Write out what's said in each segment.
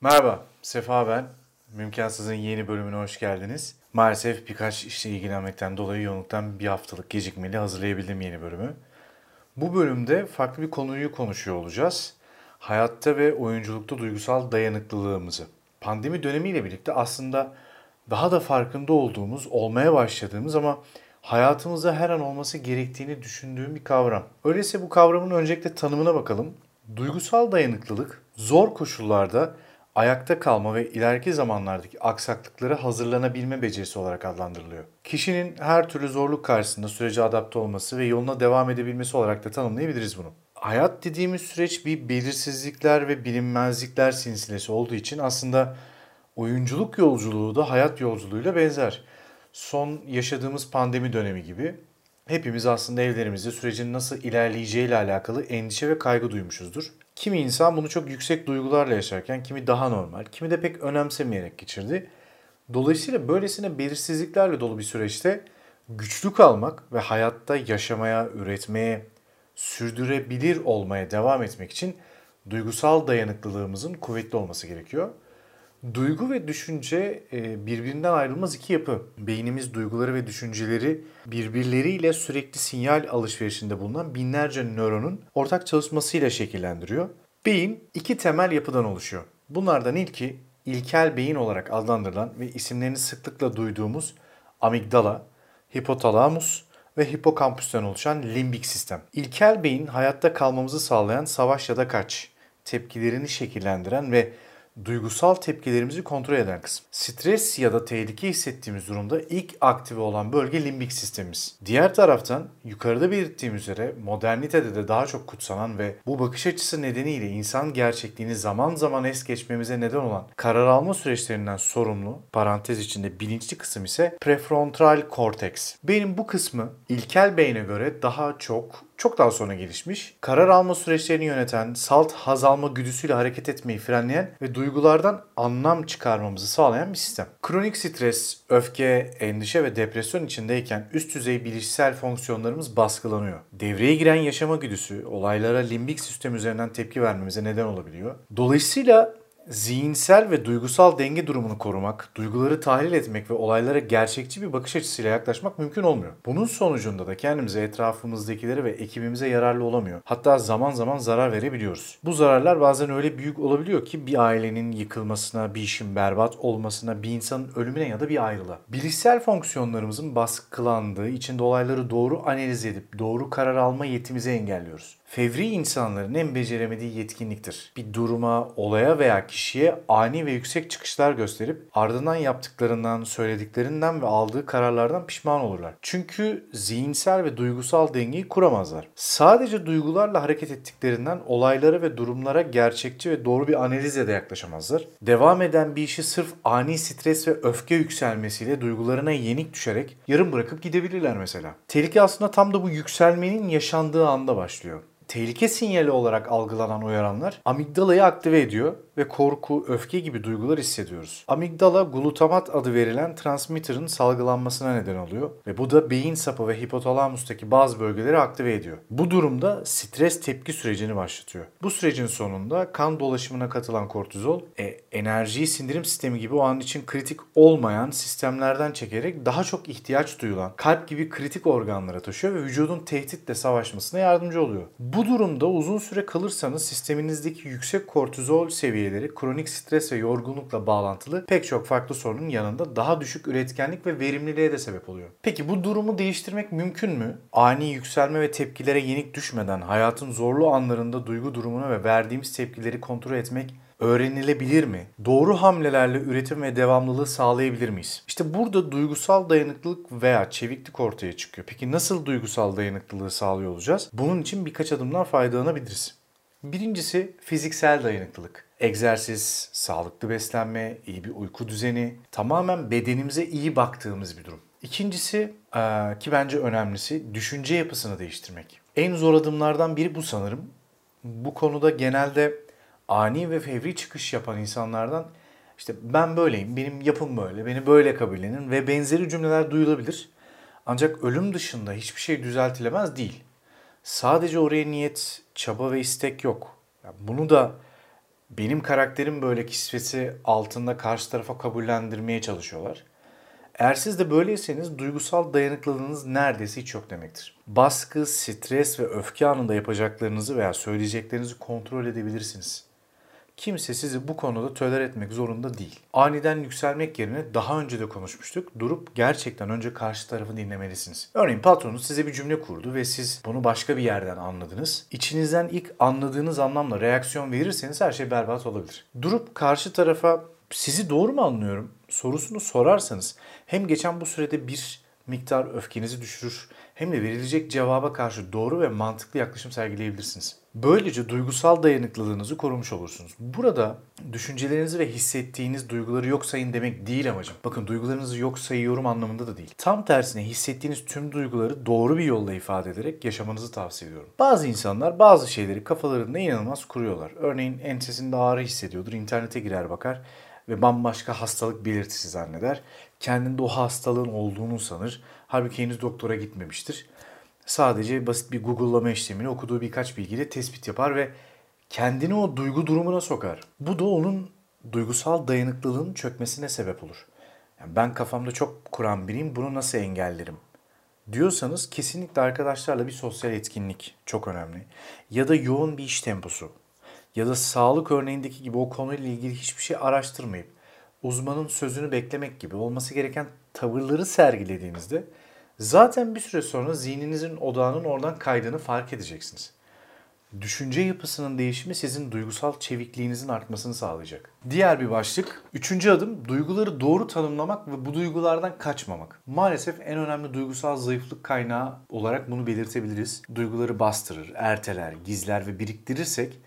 Merhaba, Sefa ben. Mümkansız'ın yeni bölümüne hoş geldiniz. Maalesef birkaç işle ilgilenmekten dolayı yoğunluktan bir haftalık gecikmeli hazırlayabildim yeni bölümü. Bu bölümde farklı bir konuyu konuşuyor olacağız. Hayatta ve oyunculukta duygusal dayanıklılığımızı. Pandemi dönemiyle birlikte aslında daha da farkında olduğumuz, olmaya başladığımız ama hayatımızda her an olması gerektiğini düşündüğüm bir kavram. Öyleyse bu kavramın öncelikle tanımına bakalım. Duygusal dayanıklılık zor koşullarda ayakta kalma ve ileriki zamanlardaki aksaklıklara hazırlanabilme becerisi olarak adlandırılıyor. Kişinin her türlü zorluk karşısında sürece adapte olması ve yoluna devam edebilmesi olarak da tanımlayabiliriz bunu. Hayat dediğimiz süreç bir belirsizlikler ve bilinmezlikler silsilesi olduğu için aslında oyunculuk yolculuğu da hayat yolculuğuyla benzer. Son yaşadığımız pandemi dönemi gibi hepimiz aslında evlerimizde sürecin nasıl ilerleyeceğiyle alakalı endişe ve kaygı duymuşuzdur. Kimi insan bunu çok yüksek duygularla yaşarken kimi daha normal, kimi de pek önemsemeyerek geçirdi. Dolayısıyla böylesine belirsizliklerle dolu bir süreçte güçlü kalmak ve hayatta yaşamaya, üretmeye, sürdürebilir olmaya devam etmek için duygusal dayanıklılığımızın kuvvetli olması gerekiyor. Duygu ve düşünce e, birbirinden ayrılmaz iki yapı. Beynimiz duyguları ve düşünceleri birbirleriyle sürekli sinyal alışverişinde bulunan binlerce nöronun ortak çalışmasıyla şekillendiriyor. Beyin iki temel yapıdan oluşuyor. Bunlardan ilki ilkel beyin olarak adlandırılan ve isimlerini sıklıkla duyduğumuz amigdala, hipotalamus ve hipokampüsten oluşan limbik sistem. İlkel beyin hayatta kalmamızı sağlayan savaş ya da kaç tepkilerini şekillendiren ve duygusal tepkilerimizi kontrol eden kısım. Stres ya da tehlike hissettiğimiz durumda ilk aktive olan bölge limbik sistemimiz. Diğer taraftan yukarıda belirttiğim üzere modernitede de daha çok kutsanan ve bu bakış açısı nedeniyle insan gerçekliğini zaman zaman es geçmemize neden olan karar alma süreçlerinden sorumlu, parantez içinde bilinçli kısım ise prefrontal korteks. Benim bu kısmı ilkel beyne göre daha çok çok daha sonra gelişmiş. Karar alma süreçlerini yöneten, salt haz alma güdüsüyle hareket etmeyi frenleyen ve duygulardan anlam çıkarmamızı sağlayan bir sistem. Kronik stres, öfke, endişe ve depresyon içindeyken üst düzey bilişsel fonksiyonlarımız baskılanıyor. Devreye giren yaşama güdüsü olaylara limbik sistem üzerinden tepki vermemize neden olabiliyor. Dolayısıyla zihinsel ve duygusal denge durumunu korumak, duyguları tahlil etmek ve olaylara gerçekçi bir bakış açısıyla yaklaşmak mümkün olmuyor. Bunun sonucunda da kendimize, etrafımızdakilere ve ekibimize yararlı olamıyor. Hatta zaman zaman zarar verebiliyoruz. Bu zararlar bazen öyle büyük olabiliyor ki bir ailenin yıkılmasına, bir işin berbat olmasına, bir insanın ölümüne ya da bir ayrılığa. Bilişsel fonksiyonlarımızın baskılandığı, içinde olayları doğru analiz edip doğru karar alma yetimizi engelliyoruz. Fevri insanların en beceremediği yetkinliktir. Bir duruma, olaya veya kişiye ani ve yüksek çıkışlar gösterip ardından yaptıklarından, söylediklerinden ve aldığı kararlardan pişman olurlar. Çünkü zihinsel ve duygusal dengeyi kuramazlar. Sadece duygularla hareket ettiklerinden olaylara ve durumlara gerçekçi ve doğru bir analizle de yaklaşamazlar. Devam eden bir işi sırf ani stres ve öfke yükselmesiyle duygularına yenik düşerek yarım bırakıp gidebilirler mesela. Tehlike aslında tam da bu yükselmenin yaşandığı anda başlıyor tehlike sinyali olarak algılanan uyaranlar amigdalayı aktive ediyor ve korku, öfke gibi duygular hissediyoruz. Amigdala glutamat adı verilen transmitter'ın salgılanmasına neden oluyor ve bu da beyin sapı ve hipotalamustaki bazı bölgeleri aktive ediyor. Bu durumda stres tepki sürecini başlatıyor. Bu sürecin sonunda kan dolaşımına katılan kortizol e, enerjiyi sindirim sistemi gibi o an için kritik olmayan sistemlerden çekerek daha çok ihtiyaç duyulan kalp gibi kritik organlara taşıyor ve vücudun tehditle savaşmasına yardımcı oluyor. Bu durumda uzun süre kalırsanız sisteminizdeki yüksek kortizol seviyeleri kronik stres ve yorgunlukla bağlantılı pek çok farklı sorunun yanında daha düşük üretkenlik ve verimliliğe de sebep oluyor. Peki bu durumu değiştirmek mümkün mü? Ani yükselme ve tepkilere yenik düşmeden hayatın zorlu anlarında duygu durumunu ve verdiğimiz tepkileri kontrol etmek öğrenilebilir mi? Doğru hamlelerle üretim ve devamlılığı sağlayabilir miyiz? İşte burada duygusal dayanıklılık veya çeviklik ortaya çıkıyor. Peki nasıl duygusal dayanıklılığı sağlıyor olacağız? Bunun için birkaç adımdan faydalanabiliriz. Birincisi fiziksel dayanıklılık. Egzersiz, sağlıklı beslenme, iyi bir uyku düzeni, tamamen bedenimize iyi baktığımız bir durum. İkincisi ki bence önemlisi düşünce yapısını değiştirmek. En zor adımlardan biri bu sanırım. Bu konuda genelde ani ve fevri çıkış yapan insanlardan işte ben böyleyim, benim yapım böyle, beni böyle kabullenin ve benzeri cümleler duyulabilir. Ancak ölüm dışında hiçbir şey düzeltilemez değil. Sadece oraya niyet, çaba ve istek yok. Bunu da Benim karakterim böyle kisvesi altında karşı tarafa kabullendirmeye çalışıyorlar. Eğer siz de böyleyseniz duygusal dayanıklılığınız neredeyse hiç yok demektir. Baskı, stres ve öfke anında yapacaklarınızı veya söyleyeceklerinizi kontrol edebilirsiniz. Kimse sizi bu konuda töler etmek zorunda değil. Aniden yükselmek yerine daha önce de konuşmuştuk. Durup gerçekten önce karşı tarafı dinlemelisiniz. Örneğin patronunuz size bir cümle kurdu ve siz bunu başka bir yerden anladınız. İçinizden ilk anladığınız anlamla reaksiyon verirseniz her şey berbat olabilir. Durup karşı tarafa sizi doğru mu anlıyorum sorusunu sorarsanız hem geçen bu sürede bir miktar öfkenizi düşürür hem de verilecek cevaba karşı doğru ve mantıklı yaklaşım sergileyebilirsiniz. Böylece duygusal dayanıklılığınızı korumuş olursunuz. Burada düşüncelerinizi ve hissettiğiniz duyguları yok sayın demek değil amacım. Bakın duygularınızı yok sayıyorum anlamında da değil. Tam tersine hissettiğiniz tüm duyguları doğru bir yolla ifade ederek yaşamanızı tavsiye ediyorum. Bazı insanlar bazı şeyleri kafalarında inanılmaz kuruyorlar. Örneğin ensesinde ağrı hissediyordur, internete girer bakar ve bambaşka hastalık belirtisi zanneder. Kendinde o hastalığın olduğunu sanır. Halbuki henüz doktora gitmemiştir. Sadece basit bir Google'lama işlemini okuduğu birkaç bilgiyle tespit yapar ve kendini o duygu durumuna sokar. Bu da onun duygusal dayanıklılığın çökmesine sebep olur. Yani ben kafamda çok kuran biriyim bunu nasıl engellerim diyorsanız kesinlikle arkadaşlarla bir sosyal etkinlik çok önemli. Ya da yoğun bir iş temposu. Ya da sağlık örneğindeki gibi o konuyla ilgili hiçbir şey araştırmayıp uzmanın sözünü beklemek gibi olması gereken tavırları sergilediğinizde zaten bir süre sonra zihninizin odağının oradan kaydığını fark edeceksiniz. Düşünce yapısının değişimi sizin duygusal çevikliğinizin artmasını sağlayacak. Diğer bir başlık, üçüncü adım duyguları doğru tanımlamak ve bu duygulardan kaçmamak. Maalesef en önemli duygusal zayıflık kaynağı olarak bunu belirtebiliriz. Duyguları bastırır, erteler, gizler ve biriktirirsek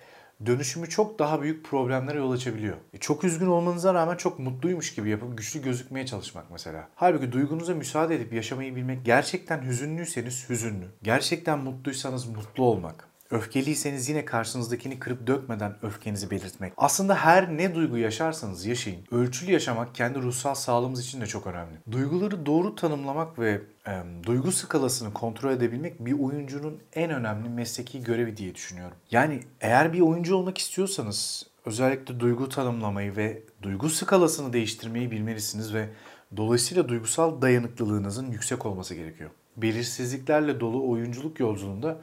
dönüşümü çok daha büyük problemlere yol açabiliyor. E çok üzgün olmanıza rağmen çok mutluymuş gibi yapıp güçlü gözükmeye çalışmak mesela. Halbuki duygunuza müsaade edip yaşamayı bilmek gerçekten hüzünlüyseniz hüzünlü, gerçekten mutluysanız mutlu olmak, Öfkeliyseniz yine karşınızdakini kırıp dökmeden öfkenizi belirtmek. Aslında her ne duygu yaşarsanız yaşayın. Ölçülü yaşamak kendi ruhsal sağlığımız için de çok önemli. Duyguları doğru tanımlamak ve e, duygu skalasını kontrol edebilmek bir oyuncunun en önemli mesleki görevi diye düşünüyorum. Yani eğer bir oyuncu olmak istiyorsanız özellikle duygu tanımlamayı ve duygu skalasını değiştirmeyi bilmelisiniz ve dolayısıyla duygusal dayanıklılığınızın yüksek olması gerekiyor. Belirsizliklerle dolu oyunculuk yolculuğunda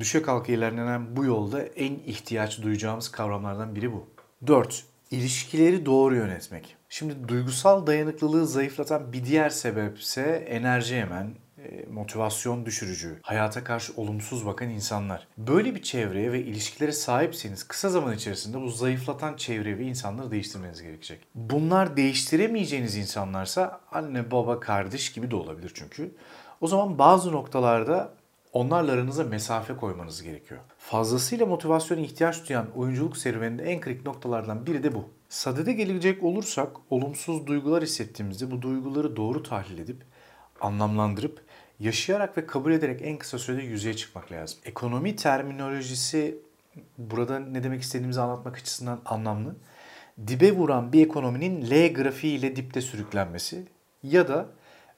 Düşe kalka ilerlenen bu yolda en ihtiyaç duyacağımız kavramlardan biri bu. 4. İlişkileri doğru yönetmek. Şimdi duygusal dayanıklılığı zayıflatan bir diğer sebep ise enerji yemen, e, motivasyon düşürücü, hayata karşı olumsuz bakan insanlar. Böyle bir çevreye ve ilişkilere sahipseniz kısa zaman içerisinde bu zayıflatan çevre ve insanları değiştirmeniz gerekecek. Bunlar değiştiremeyeceğiniz insanlarsa anne, baba, kardeş gibi de olabilir çünkü. O zaman bazı noktalarda onlarla aranıza mesafe koymanız gerekiyor. Fazlasıyla motivasyona ihtiyaç duyan oyunculuk serüveninde en kritik noktalardan biri de bu. Sadede gelecek olursak olumsuz duygular hissettiğimizde bu duyguları doğru tahlil edip anlamlandırıp yaşayarak ve kabul ederek en kısa sürede yüzeye çıkmak lazım. Ekonomi terminolojisi burada ne demek istediğimizi anlatmak açısından anlamlı. Dibe vuran bir ekonominin L grafiği ile dipte sürüklenmesi ya da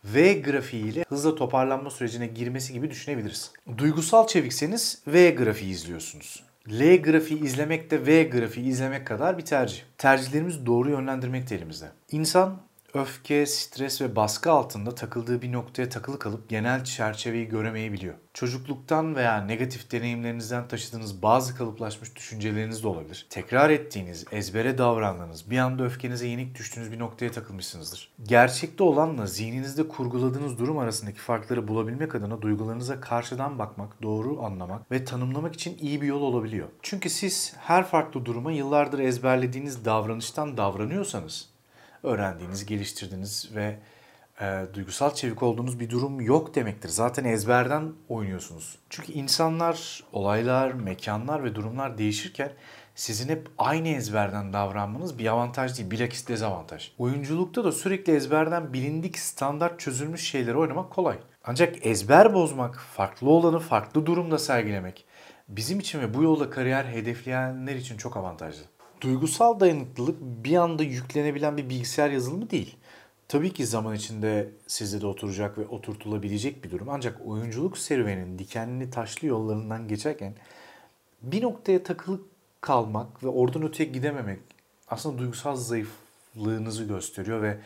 V grafiği ile hızla toparlanma sürecine girmesi gibi düşünebiliriz. Duygusal çevikseniz V grafiği izliyorsunuz. L grafiği izlemek de V grafiği izlemek kadar bir tercih. Tercihlerimizi doğru yönlendirmek de elimizde. İnsan öfke, stres ve baskı altında takıldığı bir noktaya takılı kalıp genel çerçeveyi göremeyebiliyor. Çocukluktan veya negatif deneyimlerinizden taşıdığınız bazı kalıplaşmış düşünceleriniz de olabilir. Tekrar ettiğiniz, ezbere davrandığınız, bir anda öfkenize yenik düştüğünüz bir noktaya takılmışsınızdır. Gerçekte olanla zihninizde kurguladığınız durum arasındaki farkları bulabilmek adına duygularınıza karşıdan bakmak, doğru anlamak ve tanımlamak için iyi bir yol olabiliyor. Çünkü siz her farklı duruma yıllardır ezberlediğiniz davranıştan davranıyorsanız öğrendiğiniz, geliştirdiğiniz ve e, duygusal çevik olduğunuz bir durum yok demektir. Zaten ezberden oynuyorsunuz. Çünkü insanlar, olaylar, mekanlar ve durumlar değişirken sizin hep aynı ezberden davranmanız bir avantaj değil, bilakis dezavantaj. Oyunculukta da sürekli ezberden bilindik, standart çözülmüş şeyleri oynamak kolay. Ancak ezber bozmak, farklı olanı farklı durumda sergilemek bizim için ve bu yolda kariyer hedefleyenler için çok avantajlı. Duygusal dayanıklılık bir anda yüklenebilen bir bilgisayar yazılımı değil. Tabii ki zaman içinde sizde de oturacak ve oturtulabilecek bir durum. Ancak oyunculuk serüvenin dikenli taşlı yollarından geçerken bir noktaya takılıp kalmak ve oradan öteye gidememek aslında duygusal zayıflığınızı gösteriyor ve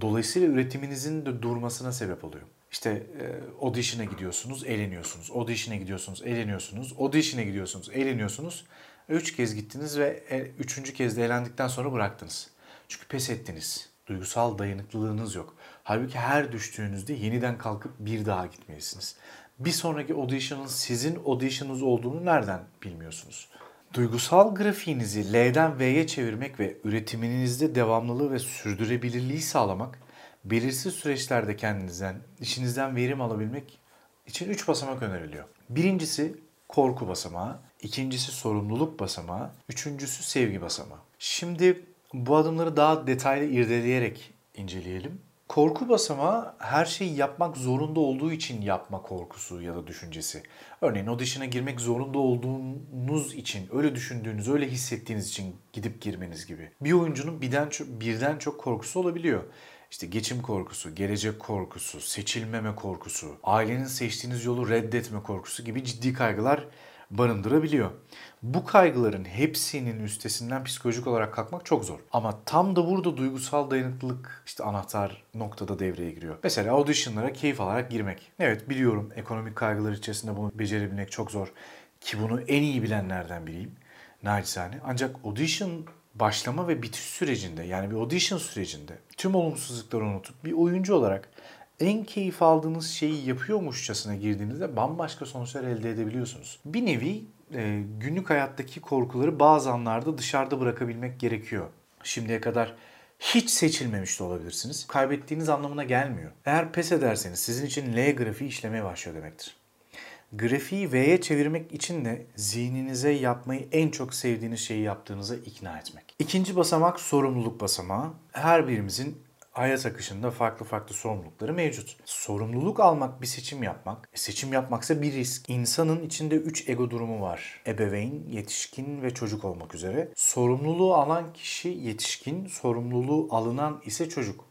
dolayısıyla üretiminizin de durmasına sebep oluyor. İşte e, audition'a gidiyorsunuz, eğleniyorsunuz. Audition'a gidiyorsunuz, eğleniyorsunuz. Audition'a gidiyorsunuz, eğleniyorsunuz. Üç kez gittiniz ve e, üçüncü kez de eğlendikten sonra bıraktınız. Çünkü pes ettiniz. Duygusal dayanıklılığınız yok. Halbuki her düştüğünüzde yeniden kalkıp bir daha gitmelisiniz. Bir sonraki audition'ın sizin audition'ınız olduğunu nereden bilmiyorsunuz? Duygusal grafiğinizi L'den V'ye çevirmek ve üretiminizde devamlılığı ve sürdürülebilirliği sağlamak, belirsiz süreçlerde kendinizden, işinizden verim alabilmek için 3 basamak öneriliyor. Birincisi korku basamağı, ikincisi sorumluluk basamağı, üçüncüsü sevgi basamağı. Şimdi bu adımları daha detaylı irdeleyerek inceleyelim. Korku basamağı her şeyi yapmak zorunda olduğu için yapma korkusu ya da düşüncesi. Örneğin audition'a girmek zorunda olduğunuz için, öyle düşündüğünüz, öyle hissettiğiniz için gidip girmeniz gibi. Bir oyuncunun birden birden çok korkusu olabiliyor. İşte geçim korkusu, gelecek korkusu, seçilmeme korkusu, ailenin seçtiğiniz yolu reddetme korkusu gibi ciddi kaygılar barındırabiliyor. Bu kaygıların hepsinin üstesinden psikolojik olarak kalkmak çok zor. Ama tam da burada duygusal dayanıklılık işte anahtar noktada devreye giriyor. Mesela auditionlara keyif alarak girmek. Evet biliyorum ekonomik kaygılar içerisinde bunu becerebilmek çok zor. Ki bunu en iyi bilenlerden biriyim. Naçizane. Ancak audition başlama ve bitiş sürecinde yani bir audition sürecinde tüm olumsuzlukları unutup bir oyuncu olarak en keyif aldığınız şeyi yapıyormuşçasına girdiğinizde bambaşka sonuçlar elde edebiliyorsunuz. Bir nevi e, günlük hayattaki korkuları bazı anlarda dışarıda bırakabilmek gerekiyor. Şimdiye kadar hiç seçilmemiş de olabilirsiniz. Kaybettiğiniz anlamına gelmiyor. Eğer pes ederseniz sizin için L grafiği işlemeye başlıyor demektir. Grafiği V'ye çevirmek için de zihninize yapmayı en çok sevdiğiniz şeyi yaptığınıza ikna etmek. İkinci basamak sorumluluk basamağı. Her birimizin hayat akışında farklı farklı sorumlulukları mevcut. Sorumluluk almak bir seçim yapmak. E seçim yapmaksa bir risk. İnsanın içinde 3 ego durumu var. Ebeveyn, yetişkin ve çocuk olmak üzere. Sorumluluğu alan kişi yetişkin, sorumluluğu alınan ise çocuk.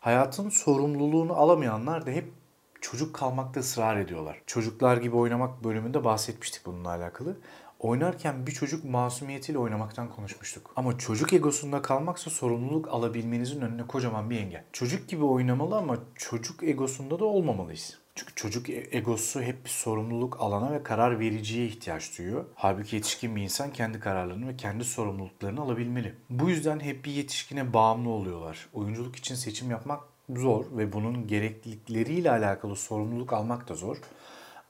Hayatın sorumluluğunu alamayanlar da hep çocuk kalmakta ısrar ediyorlar. Çocuklar gibi oynamak bölümünde bahsetmiştik bununla alakalı. Oynarken bir çocuk masumiyetiyle oynamaktan konuşmuştuk. Ama çocuk egosunda kalmaksa sorumluluk alabilmenizin önüne kocaman bir engel. Çocuk gibi oynamalı ama çocuk egosunda da olmamalıyız. Çünkü çocuk e- egosu hep bir sorumluluk alana ve karar vericiye ihtiyaç duyuyor. Halbuki yetişkin bir insan kendi kararlarını ve kendi sorumluluklarını alabilmeli. Bu yüzden hep bir yetişkine bağımlı oluyorlar. Oyunculuk için seçim yapmak zor ve bunun gereklilikleriyle alakalı sorumluluk almak da zor.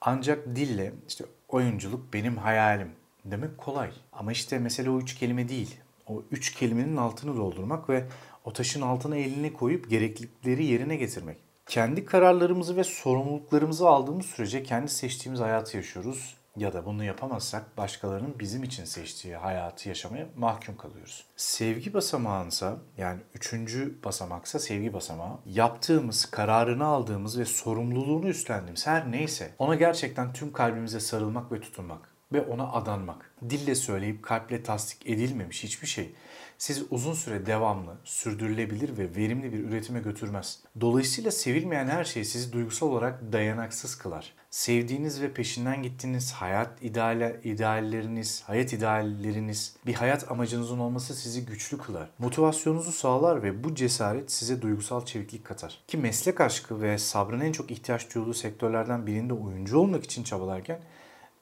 Ancak dille işte oyunculuk benim hayalim demek kolay. Ama işte mesele o üç kelime değil. O üç kelimenin altını doldurmak ve o taşın altına elini koyup gereklilikleri yerine getirmek. Kendi kararlarımızı ve sorumluluklarımızı aldığımız sürece kendi seçtiğimiz hayatı yaşıyoruz ya da bunu yapamazsak başkalarının bizim için seçtiği hayatı yaşamaya mahkum kalıyoruz. Sevgi basamağınsa yani üçüncü basamaksa sevgi basamağı yaptığımız, kararını aldığımız ve sorumluluğunu üstlendiğimiz her neyse ona gerçekten tüm kalbimize sarılmak ve tutunmak ve ona adanmak. Dille söyleyip kalple tasdik edilmemiş hiçbir şey sizi uzun süre devamlı, sürdürülebilir ve verimli bir üretime götürmez. Dolayısıyla sevilmeyen her şey sizi duygusal olarak dayanaksız kılar. Sevdiğiniz ve peşinden gittiğiniz hayat ideale, idealleriniz, hayat idealleriniz, bir hayat amacınızın olması sizi güçlü kılar. Motivasyonunuzu sağlar ve bu cesaret size duygusal çeviklik katar. Ki meslek aşkı ve sabrın en çok ihtiyaç duyulduğu sektörlerden birinde oyuncu olmak için çabalarken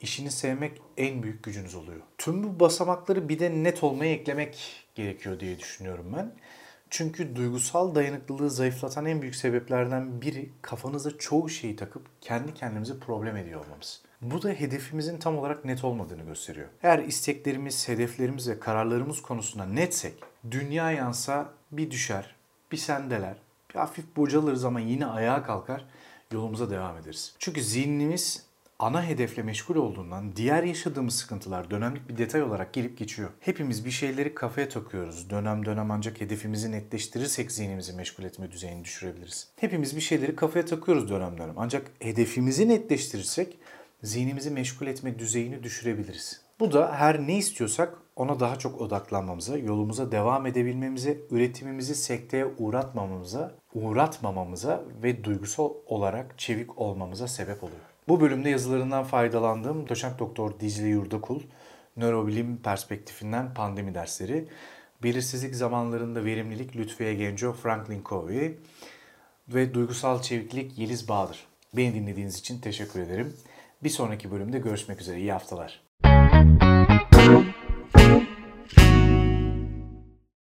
işini sevmek en büyük gücünüz oluyor. Tüm bu basamakları bir de net olmaya eklemek gerekiyor diye düşünüyorum ben. Çünkü duygusal dayanıklılığı zayıflatan en büyük sebeplerden biri kafanıza çoğu şeyi takıp kendi kendimize problem ediyor olmamız. Bu da hedefimizin tam olarak net olmadığını gösteriyor. Eğer isteklerimiz, hedeflerimiz ve kararlarımız konusunda netsek, dünya yansa bir düşer, bir sendeler, bir hafif bocalırız ama yine ayağa kalkar, yolumuza devam ederiz. Çünkü zihnimiz ana hedefle meşgul olduğundan diğer yaşadığımız sıkıntılar dönemlik bir detay olarak gelip geçiyor. Hepimiz bir şeyleri kafaya takıyoruz. Dönem dönem ancak hedefimizi netleştirirsek zihnimizi meşgul etme düzeyini düşürebiliriz. Hepimiz bir şeyleri kafaya takıyoruz dönem dönem. Ancak hedefimizi netleştirirsek zihnimizi meşgul etme düzeyini düşürebiliriz. Bu da her ne istiyorsak ona daha çok odaklanmamıza, yolumuza devam edebilmemize, üretimimizi sekteye uğratmamamıza, uğratmamamıza ve duygusal olarak çevik olmamıza sebep oluyor. Bu bölümde yazılarından faydalandığım doçent doktor Dicle Yurdakul Nörobilim perspektifinden pandemi dersleri. Belirsizlik zamanlarında verimlilik Lütfiye Genco, Franklin Covey ve duygusal çeviklik Yeliz Bahadır. Beni dinlediğiniz için teşekkür ederim. Bir sonraki bölümde görüşmek üzere. İyi haftalar.